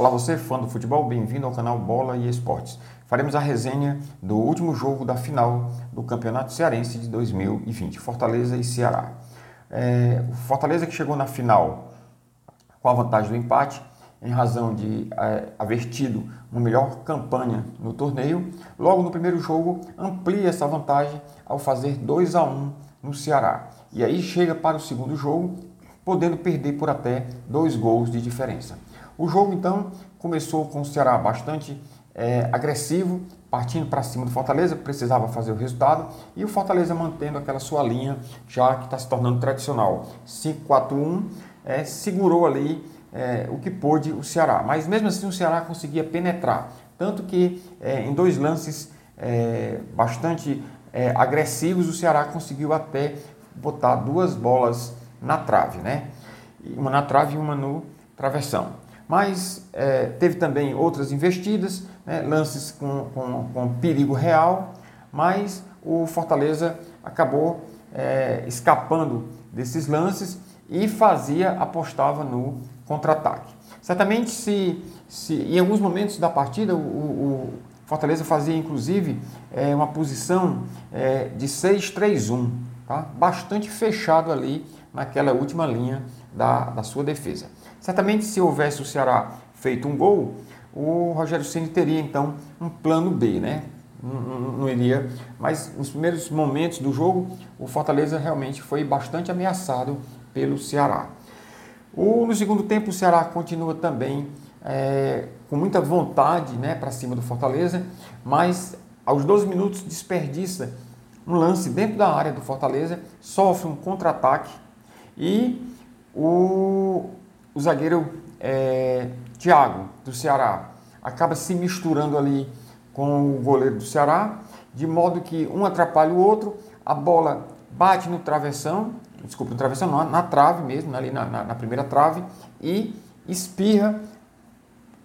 Olá você, fã do futebol, bem-vindo ao canal Bola e Esportes. Faremos a resenha do último jogo da final do Campeonato Cearense de 2020, Fortaleza e Ceará. É, Fortaleza que chegou na final com a vantagem do empate, em razão de é, haver tido uma melhor campanha no torneio, logo no primeiro jogo amplia essa vantagem ao fazer 2 a 1 no Ceará. E aí chega para o segundo jogo, podendo perder por até dois gols de diferença. O jogo então começou com o Ceará bastante é, agressivo, partindo para cima do Fortaleza, precisava fazer o resultado, e o Fortaleza mantendo aquela sua linha já que está se tornando tradicional. 5-4-1, é, segurou ali é, o que pôde o Ceará, mas mesmo assim o Ceará conseguia penetrar, tanto que é, em dois lances é, bastante é, agressivos o Ceará conseguiu até botar duas bolas na trave, né? Uma na trave e uma no travessão mas é, teve também outras investidas, né, lances com, com, com, perigo real, mas o Fortaleza acabou é, escapando desses lances e fazia, apostava no contra-ataque. Certamente, se, se em alguns momentos da partida, o, o Fortaleza fazia inclusive é, uma posição é, de 6-3-1, tá? bastante fechado ali naquela última linha da, da sua defesa. Certamente, se houvesse o Ceará feito um gol, o Rogério Ceni teria então um plano B, né? Não, não, não, iria, mas nos primeiros momentos do jogo, o Fortaleza realmente foi bastante ameaçado pelo Ceará. O, no segundo tempo, o Ceará continua também é, com muita vontade né, para cima do Fortaleza, mas aos 12 minutos desperdiça um lance dentro da área do Fortaleza, sofre um contra-ataque e o, o zagueiro é, Thiago, do Ceará, acaba se misturando ali com o goleiro do Ceará, de modo que um atrapalha o outro, a bola bate no travessão, desculpa, no travessão não, na trave mesmo, ali na, na, na primeira trave, e espirra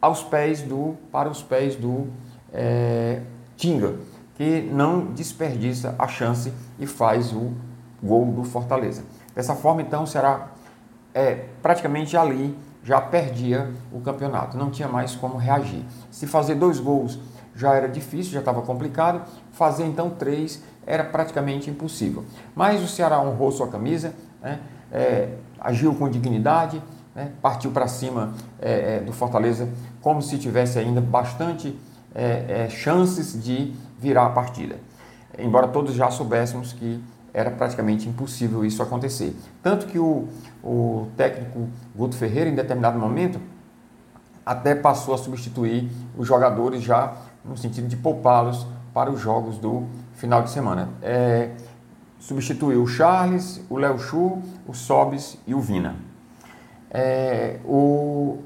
aos pés do, para os pés do é, Tinga, que não desperdiça a chance e faz o gol do Fortaleza. Dessa forma, então, o Ceará é, praticamente ali já perdia o campeonato, não tinha mais como reagir. Se fazer dois gols já era difícil, já estava complicado, fazer então três era praticamente impossível. Mas o Ceará honrou sua camisa, né, é, agiu com dignidade, né, partiu para cima é, é, do Fortaleza como se tivesse ainda bastante é, é, chances de virar a partida. Embora todos já soubéssemos que era praticamente impossível isso acontecer. Tanto que o, o técnico Guto Ferreira, em determinado momento, até passou a substituir os jogadores já no sentido de poupá-los para os jogos do final de semana. É, substituiu o Charles, o Léo Chu, o Sobis e o Vina. É, o,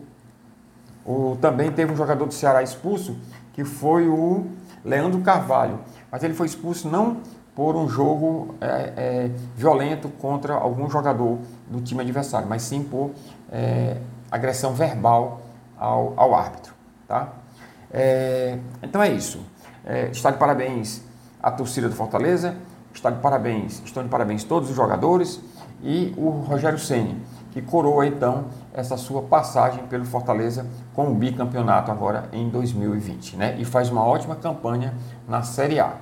o, também teve um jogador do Ceará expulso, que foi o Leandro Carvalho. Mas ele foi expulso não por um jogo é, é, violento contra algum jogador do time adversário, mas sim por é, agressão verbal ao, ao árbitro. Tá? É, então é isso. É, está de parabéns a torcida do Fortaleza, está de parabéns, estão de parabéns todos os jogadores e o Rogério Ceni que coroa então essa sua passagem pelo Fortaleza com o bicampeonato agora em 2020, né? E faz uma ótima campanha na Série A.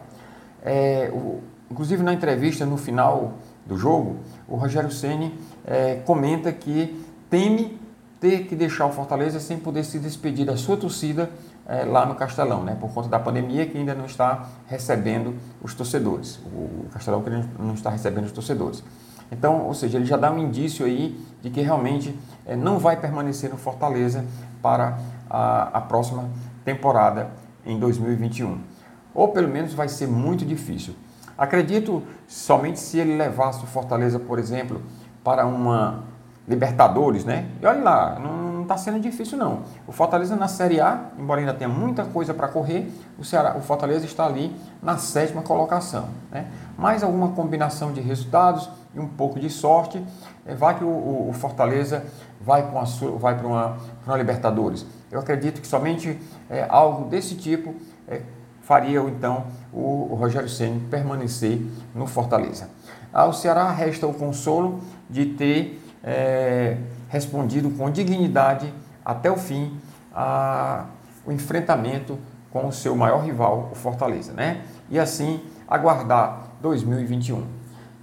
É, o, inclusive na entrevista no final do jogo, o Rogério Ceni é, comenta que teme ter que deixar o Fortaleza sem poder se despedir da sua torcida é, lá no Castelão, né, por conta da pandemia que ainda não está recebendo os torcedores. O Castelão que não está recebendo os torcedores. Então, ou seja, ele já dá um indício aí de que realmente é, não vai permanecer no Fortaleza para a, a próxima temporada em 2021 ou pelo menos vai ser muito difícil. Acredito somente se ele levasse o Fortaleza, por exemplo, para uma Libertadores, né? E olha lá, não está sendo difícil não. O Fortaleza na Série A, embora ainda tenha muita coisa para correr, o, Ceará, o Fortaleza está ali na sétima colocação. Né? Mais alguma combinação de resultados e um pouco de sorte, é, vai que o, o, o Fortaleza vai, com a sua, vai para uma, uma Libertadores. Eu acredito que somente é, algo desse tipo é, faria então o, Rogério Ceni permanecer no Fortaleza. Ao Ceará resta o consolo de ter é, respondido com dignidade até o fim a, o enfrentamento com o seu maior rival, o Fortaleza, né? E assim aguardar 2021.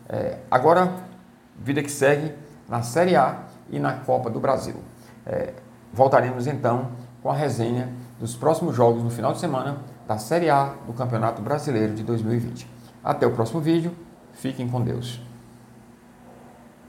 É, agora, vida que segue na Série A e na Copa do Brasil. É, voltaremos então com a resenha dos próximos jogos no final de semana da Série A do Campeonato Brasileiro de 2020. Até o próximo vídeo, fiquem com Deus.